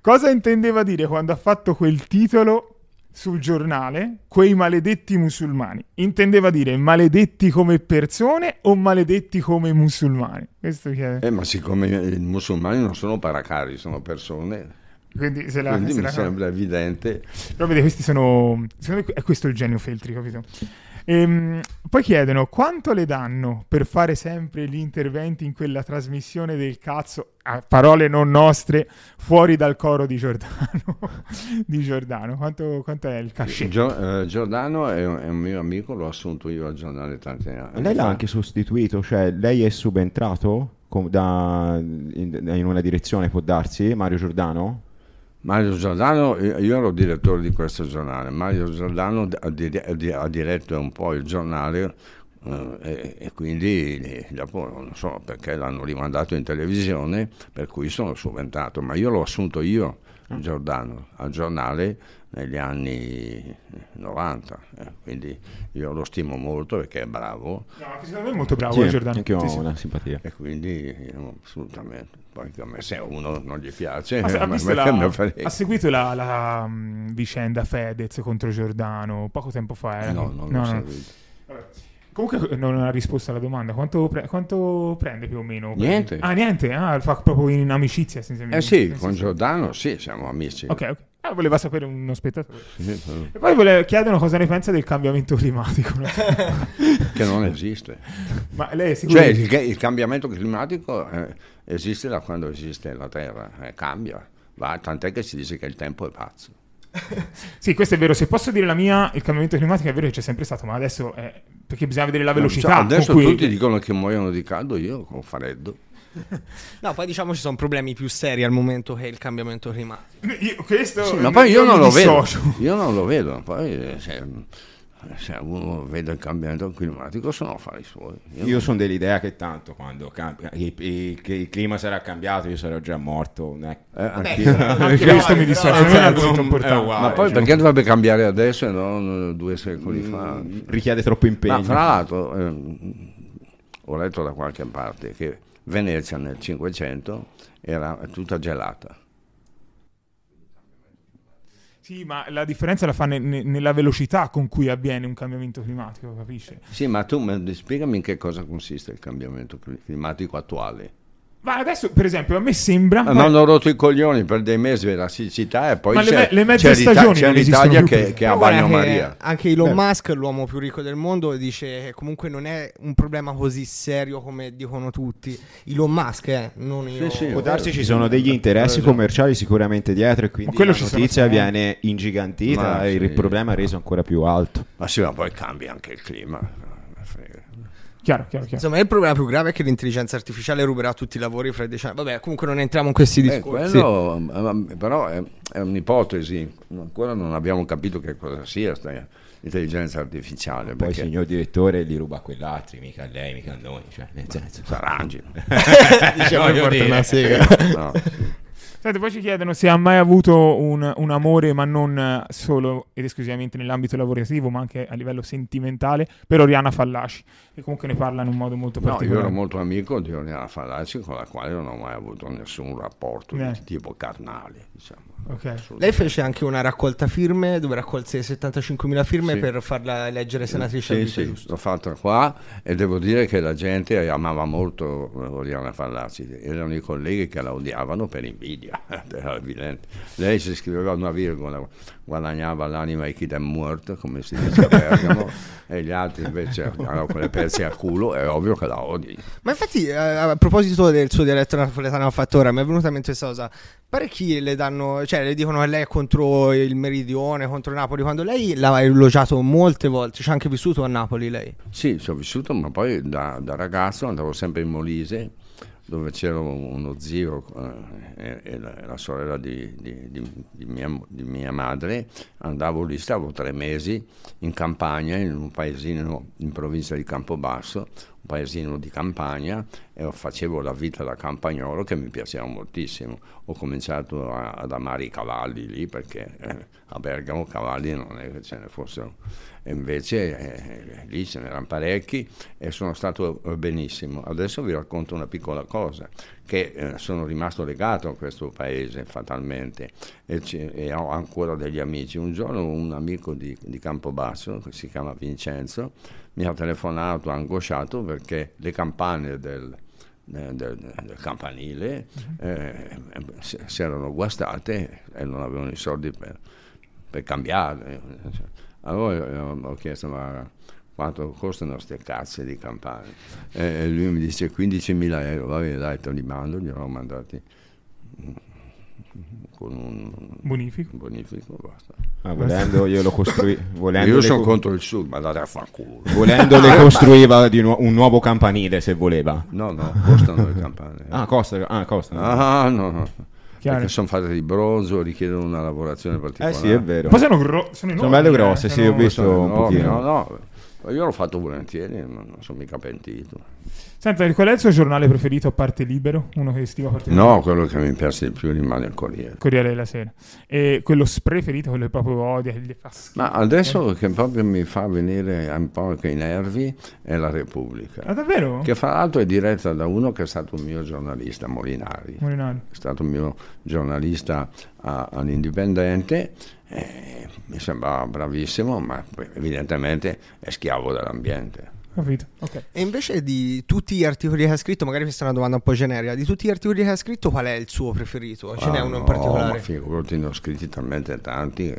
Cosa intendeva dire quando ha fatto quel titolo sul giornale, quei maledetti musulmani? Intendeva dire maledetti come persone o maledetti come musulmani? Questo chiede. Eh, ma siccome i musulmani non sono paracari, sono persone, Quindi, se la, quindi se mi la- sembra evidente. Però vedi, questi sono. Secondo me è questo il genio Feltri, capito? Ehm, poi chiedono quanto le danno per fare sempre gli interventi in quella trasmissione del cazzo, a parole non nostre, fuori dal coro di Giordano. di Giordano, quanto, quanto è il cachet? Gio- eh, Giordano è un, è un mio amico, l'ho assunto io al giornale tanti anni. Lei l'ha anche sostituito, cioè lei è subentrato com- da- in, in una direzione, può darsi, Mario Giordano? Mario Giordano, io ero direttore di questo giornale, Mario Giordano ha, di- di- ha diretto un po' il giornale eh, e, e quindi dopo non so perché l'hanno rimandato in televisione, per cui sono subentrato, ma io l'ho assunto io, Giordano, al giornale negli anni 90, eh, quindi io lo stimo molto perché è bravo No, anche secondo me è molto bravo Sì, eh, Giordano. anche io ho una simpatia. e quindi io, assolutamente, poi a me se uno non gli piace, Ha, ha ma- visto ma la- ha seguito la, la, mh, vicenda Fedez contro Giordano poco tempo fa. era. No, non No, l'ho no. seguito. Comunque non ha risposto alla domanda. Quanto, pre- quanto prende più o meno? Niente. Ah, niente? Ah, fa proprio in amicizia. senza- Eh sì, con Giordano sì, siamo amici. Ok, ok. Ah, voleva sapere uno spettatore. E poi vole- chiedono cosa ne pensa del cambiamento climatico. che non esiste. Ma lei è sicuro? Cioè il, il cambiamento climatico eh, esiste da quando esiste la Terra, eh, cambia, va, tant'è che si dice che il tempo è pazzo. Sì, questo è vero. Se posso dire la mia, il cambiamento climatico è vero che c'è sempre stato, ma adesso è... perché bisogna vedere la velocità. Cioè, adesso cui... tutti dicono che muoiono di caldo, io con freddo. No, poi diciamo ci sono problemi più seri al momento che il cambiamento climatico. Io, questo Sì, ma poi io non io non lo vedo, poi eh, se, se uno vede il cambiamento climatico sono affari suoi. Io Io sono dell'idea che tanto quando cambia- il, il- che il clima sarà cambiato io sarò già morto. Eh. Anche questo mi dissocio, non è un argomento È importante. uguale, Ma poi cioè, perché dovrebbe cambiare adesso e non eh, due secoli fa? mm, richiede troppo impegno. Ma fra l'altro ehm, ho letto da qualche parte che Venezia nel 500 era tutta gelata. Sì, ma la differenza la fa ne- ne- nella velocità con cui avviene un cambiamento climatico, capisci? Sì, ma tu spiegami in che cosa consiste il cambiamento cli- climatico attuale. Ma adesso, per esempio, a me sembra... Ah, ma- non ho rotto i coglioni per dei mesi per la siccità e poi Ma le c'è, me- le mezze c'è stagioni c'è non l'Italia che, che ha bagnomaria. Anche Elon Eh. Musk, l'uomo più ricco del mondo, dice che comunque non è un problema così serio come dicono tutti. Elon Musk, eh, non io. Sì, sì. Può darsi ci sono degli interessi Esatto. commerciali sicuramente dietro e quindi la notizia viene ingigantita Ma e il problema è reso ancora più alto. Ma sì, ma poi cambia anche il clima. Chiaro, chiaro, chiaro. Insomma, il problema più grave è che l'intelligenza artificiale ruberà tutti i lavori fra dieci anni. Vabbè, comunque non entriamo in questi Eh, discorsi. quello, eh, però è, è un'ipotesi, ancora non abbiamo capito che cosa sia questa intelligenza artificiale. Poi il perché signor direttore li ruba a quell'altri, mica a lei, mica a noi. Cioè, nel senso. s'arrangino. Diciamo Voglio forte dire. una sega. No, sì. Senti, poi ci chiedono se ha mai avuto un, un amore, ma non solo ed esclusivamente nell'ambito lavorativo, ma anche a livello sentimentale, per Oriana Fallaci, che comunque ne parla in un modo molto No, io particolare. ero molto amico di Oriana Fallaci con la quale non ho mai avuto nessun rapporto Eh. di tipo carnale. Diciamo. Ok. Assolutamente. Lei fece anche una raccolta firme dove raccolse 75.000 firme Sì. per farla eleggere senatrice Sì, sì, giusto? l'ho fatta qua e devo dire che la gente amava molto eh, Oriana Fallaci, erano i colleghi che la odiavano per invidia, era evidente. Lei si scriveva una virgola, guadagnava l'anima ai chi è morto, come si dice a Bergamo, e gli altri invece avevano quelle pezze a culo, è ovvio che la odi. Ma infatti, eh, a proposito del suo dialetto napoletano fattora, mi è venuta in mente questa cosa. Parecchi le danno, cioè le dicono che lei è contro il meridione, contro Napoli, quando lei l'ha elogiato molte volte, ci ha anche vissuto a Napoli lei. Sì, ci ho vissuto, ma poi da, da ragazzo andavo sempre in Molise, dove c'era uno zio eh, e, la, la sorella di, di- di- di mia, di mia madre. Andavo lì, stavo tre mesi in campagna, in un paesino in provincia di Campobasso, un paesino di campagna, e facevo la vita da campagnolo che mi piaceva moltissimo. Ho cominciato a- ad amare i cavalli lì perché eh, a Bergamo cavalli non è che ce ne fossero e invece eh, lì ce n'erano parecchi e sono stato eh, benissimo. Adesso vi racconto una piccola cosa, che eh, sono rimasto legato a questo paese fatalmente e, ci- e ho ancora degli amici. Un giorno un amico di, di Campobasso, che si chiama Vincenzo, mi ha telefonato angosciato perché le campane del, eh, del, del campanile eh, si, erano guastate e non avevano i soldi per, per cambiarle. Allora ho chiesto ma quanto costano queste cazze di campane? E lui mi dice 15.000 euro, va bene dai te li mando, gli ho mandati con un Bonifico. bonifico, basta. Ah, volendo io lo costruì. Volendo Io sono co- contro il sud, ma date a fanculo. Volendo le costruiva di nu- un nuovo campanile se voleva. No, no, costano le campane. Ah, costa. Ah, costa. Ah, no, no. Chiaro. Perché sono fatte di bronzo, richiedono una lavorazione eh particolare. sì, è vero. Poi sono, gro- sono enormi. Sono belle eh, grosse, sì, sono- ho visto Sono un enormi, pochino. No, no, io l'ho fatto volentieri, non sono mica pentito. Senta, qual è il suo giornale preferito a parte Libero? Uno che stima particolarmente? No, quello che mi piace di più rimane il Corriere. Corriere della Sera. E quello spreferito, quello che proprio odia, gli fa schifo. Ma adesso che proprio mi fa venire un po' che i nervi è la Repubblica, Ah, davvero? che fra l'altro è diretta da uno che è stato un mio giornalista, Molinari. Molinari. È stato un mio giornalista a- all'Indipendente, eh, mi sembrava bravissimo, ma evidentemente è schiavo dell'ambiente. Capito? Ok. E invece di tutti gli articoli che ha scritto, magari questa è una domanda un po' generica, di tutti gli articoli che ha scritto qual è il suo preferito? Ce n'è Ah, uno in no, particolare? Ma figurati, ne ho scritti talmente tanti.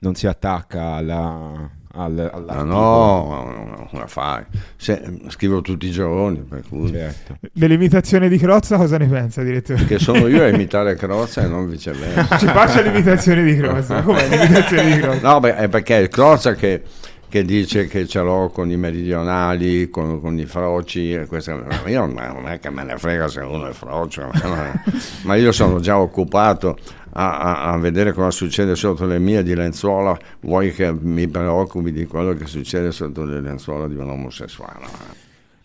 Non si attacca alla, al, Ma all'articolo. no, ma- ma- come fai? Se- scrivo tutti i giorni, per cui... Certo. Dell'imitazione di Crozza cosa ne pensa, direttore? Che sono io a imitare Crozza e non viceversa. Ci faccia l'imitazione di Crozza. Com'è l'imitazione di Crozza? No, beh, è perché è Crozza che, che dice che ce l'ho con i meridionali, con, con i froci, e queste- io non non è che me ne frega se uno è frocio, ma io sono già occupato a, a- a vedere cosa succede sotto le mie di lenzuola, vuoi che mi preoccupi di quello che succede sotto le lenzuola di un omosessuale?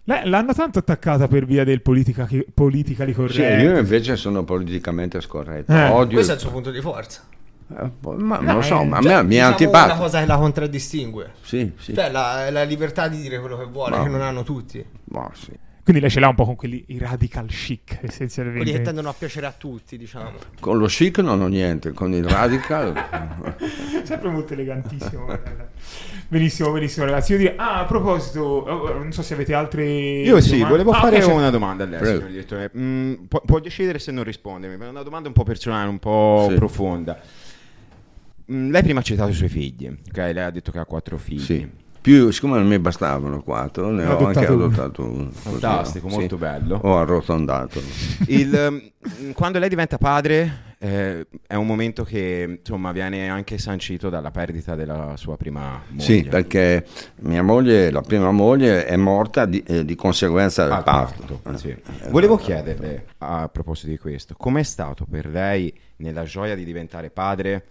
L'hanno tanto attaccata per via del politica, politically Sì, correct. io invece sono politicamente scorretto, Eh, odio... Questo è il suo punto di forza. Eh, poi- ma No, non lo so, eh, ma a Cioè, me mi è diciamo antipatico. una cosa che la contraddistingue. Sì, sì. Cioè la, la libertà di dire quello che vuole, Ma- che non hanno tutti. Ma sì. Quindi lei ce l'ha un po' con quelli i radical chic, Quelli essenzialmente. che tendono a piacere a tutti, diciamo. Con lo chic non ho niente, con il radical... Sempre molto elegantissimo. guarda. benissimo, benissimo, ragazzi. Io direi, ah, a proposito, oh, non so se avete altre. Io sì, domande. volevo Ah, fare ok, certo. una domanda a lei, signor direttore. Mm, può, può decidere se non rispondermi, ma è una domanda un po' personale, un po' Sì. profonda. Mm, lei prima ha citato i suoi figli, ok? Lei ha detto che ha quattro figli. Sì. Più, siccome non mi bastavano quattro, ne ho anche Adottato uno. uno. così, Fantastico, sì. molto bello. Ho arrotondato. Il, ehm, quando lei diventa padre eh, è un momento che insomma viene anche sancito dalla perdita della sua prima moglie. Sì, perché mia moglie, la prima moglie, è morta di, eh, di conseguenza del Al parto. parto, sì. Eh, Volevo esatto. chiederle a proposito di questo, com'è stato per lei nella gioia di diventare padre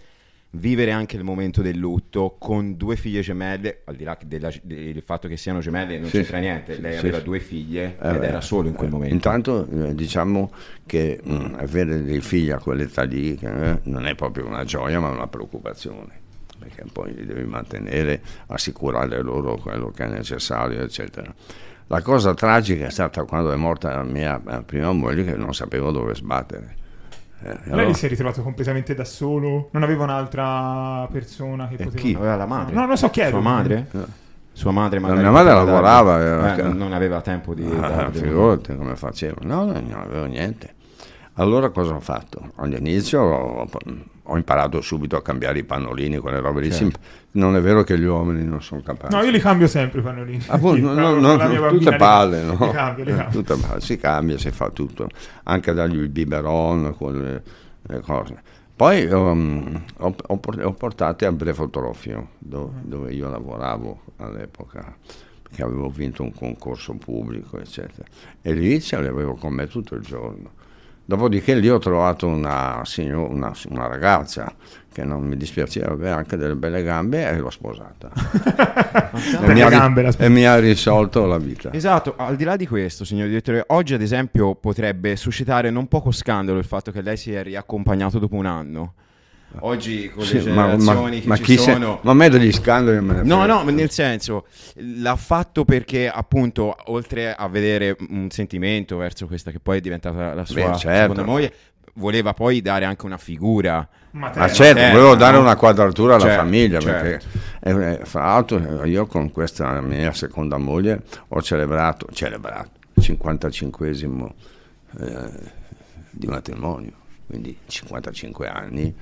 vivere anche il momento del lutto con due figlie gemelle, al di là della- del fatto che siano gemelle non Sì, c'entra niente, lei sì, aveva sì. due figlie Eh, ed era solo in quel eh, momento. Intanto eh, diciamo che mh, avere dei figli a quell'età lì eh, non è proprio una gioia ma una preoccupazione perché poi li devi mantenere, assicurare loro quello che è necessario eccetera. La cosa tragica è stata quando è morta la mia eh, prima moglie che non sapevo dove sbattere. Eh, Lei allora- si è ritrovato completamente da solo? Non aveva un'altra persona che E poteva... chi? Aveva la madre? No, non so, chiedo. Sua madre? No. Sua madre La magari mia madre lavorava, era- eh, non aveva tempo di Ah, figurati come facevo. No, no, non avevo niente. Allora cosa ho fatto? All'inizio ho, ho imparato subito a cambiare i pannolini, quelle robe lì. Certo. Non è vero che gli uomini non sono capaci. No, io li cambio sempre i pannolini. Sì, no, proprio no, con la no, mia tutte palle, no? Li cambio, li cambio. Tutte palle, si cambia, si fa tutto, anche dargli il biberon, quelle le cose. Poi um, ho, ho ho portato a Brefotrofio, do- dove io lavoravo all'epoca, perché avevo vinto un concorso pubblico, eccetera. E lì ce l'avevo con me tutto il giorno. Dopodiché lì ho trovato una, signo- una, una ragazza che non mi dispiaceva, aveva anche delle belle gambe e l'ho sposata. E, mi le ha, ri- gambe e mi ha risolto la vita. Esatto, al di là di questo, signor direttore, oggi ad esempio potrebbe suscitare non poco scandalo il fatto che lei si è riaccompagnato dopo un anno. Oggi con Sì, le ma, ma- generazioni che ma ci chi se- sono... ma a me degli scandali me ne No, no, nel senso, l'ha fatto perché appunto, oltre a vedere un sentimento verso questa che poi è diventata la sua Beh, certo. seconda moglie, voleva poi dare anche una figura. Ma Materna. certo, Eh, volevo dare una quadratura alla Certo, famiglia certo. perché eh, fra l'altro io con questa mia seconda moglie ho celebrato, celebrato il 55esimo eh, di matrimonio, quindi 55 anni,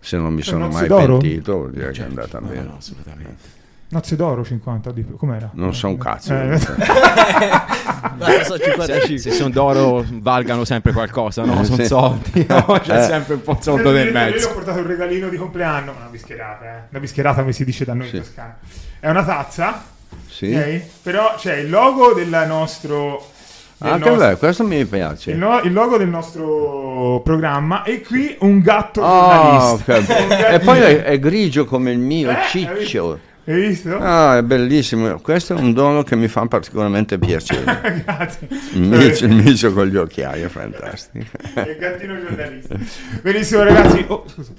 se non mi Sono sono mai d'oro? pentito vuol dire che è andata No, bene. no, assolutamente. Nozze d'oro 50 di più. Com'era? Non so un cazzo. Eh, so 55. Se sono d'oro valgano sempre qualcosa, no? Sono sì. soldi, no? C'è Eh. sempre un po' soldo nel Io mezzo. ho portato un regalino di compleanno, una bischerata, eh. Una bischerata come si dice da noi Sì. in Toscana. È una tazza, Sì. ok? Però c'è il logo del nostro... Anche nostro- beh, questo mi piace. il, no- il logo del nostro programma e qui un gatto Oh, giornalista. bello. e poi è, è grigio come il mio, Eh, ciccio. Hai visto? Ah, è bellissimo. Questo è un dono che mi fa particolarmente piacere. Grazie. Il micio, micio con gli occhiali è fantastico. Il gattino giornalista. Benissimo ragazzi. Oh, scusa.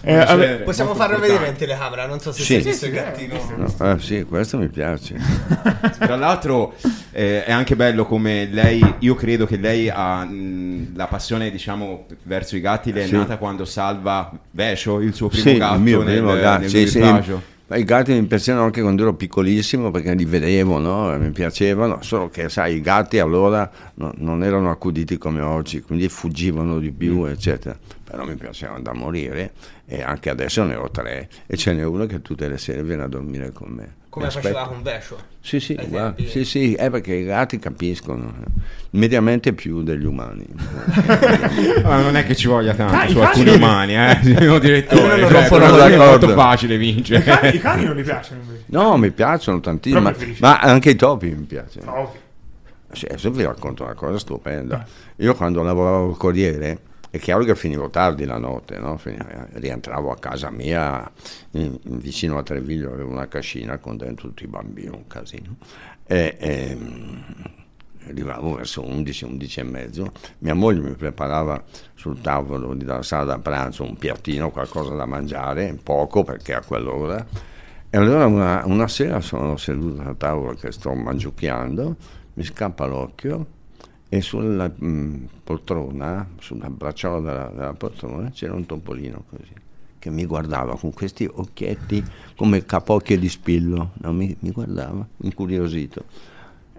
Eh, vabbè, Possiamo farlo vedere in telecamera, non so se Sì. si è visto Sì, il gattino. eh. No, eh, sì, questo mi piace. Tra l'altro eh, è anche bello come lei, io credo che lei ha mh, la passione diciamo verso i gatti, le è Sì. nata quando salva Vescio, il suo primo Sì, gatto il mio nel, primo gatto. nel sì, sì. I gatti mi piacevano anche quando ero piccolissimo perché li vedevo, no? E mi piacevano, solo che sai, i gatti allora no- non erano accuditi come oggi, quindi fuggivano di più, eccetera. Però mi piacevano da morire e anche adesso ne ho tre e ce n'è uno che tutte le sere viene a dormire con me. Come Mi faceva aspetta. con Vescio. Sì, sì, ai guarda, sì, sì, è perché i gatti capiscono, eh, mediamente più degli umani. Ma non è che ci voglia tanto Ah, i su cani- alcuni umani, eh, signor direttore. Non cioè, sono quello lì è molto facile I vincere. cani, I cani non gli piacciono invece. No, mi piacciono tantissimo, ma, ma anche i topi mi piacciono. No, ovvio. Sì, adesso vi racconto una cosa stupenda. Io quando lavoravo al Corriere, è chiaro che finivo tardi la notte, no? Fin- rientravo a casa mia, in- in- vicino a Treviglio avevo una cascina con dentro tutti i bambini, un casino. E, e, mm, arrivavo verso 11, 11 e mezzo, mia moglie mi preparava sul tavolo della sala da pranzo un piattino, qualcosa da mangiare, poco perché a quell'ora. E allora una, una sera sono seduto a tavola che sto mangiucchiando, mi scappa l'occhio e sulla mm, poltrona, sulla bracciola della, poltrona, c'era un topolino così, che mi guardava con questi occhietti come capocchie di spillo, no? mi, mi guardava incuriosito.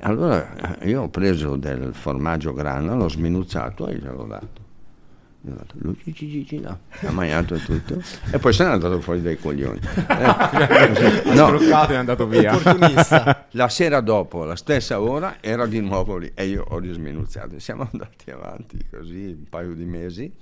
Allora eh, io ho preso del formaggio grana, l'ho sminuzzato e gliel'ho dato. Io ho detto, Luigi Gigi no, ha mangiato tutto e poi se n'è andato fuori dai coglioni. Eh, no, e è andato via. La sera dopo, la stessa ora, era di nuovo lì e io ho disminuzzato. Siamo andati avanti così un paio di mesi.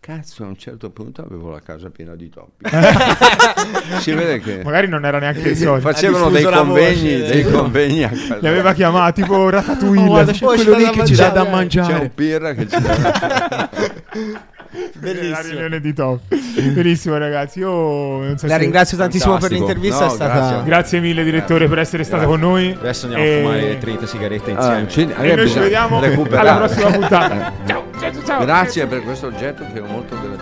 Cazzo, a un certo punto avevo la casa piena di topi. si vede che Magari non era neanche il solito. facevano Ha dei convegni, voce, dei eh. convegni a casa. Li aveva chiamati tipo Ratatouille. Oh, guarda, c'è Poi quello lì da che ci dà da mangiare. C'è mangiare. un pirra che ci dà. La Bellissimo. riunione di top. Benissimo, ragazzi. Io non so La se- ringrazio tantissimo per Fantastico. l'intervista. No, è stata. grazie. Grazie mille, direttore, per essere stato con noi. Adesso andiamo E- a fumare 30 sigarette Ah, insieme. ci- E noi ci vediamo alla prossima puntata. Ciao, ciao, ciao. Grazie per questo oggetto che è molto gradito.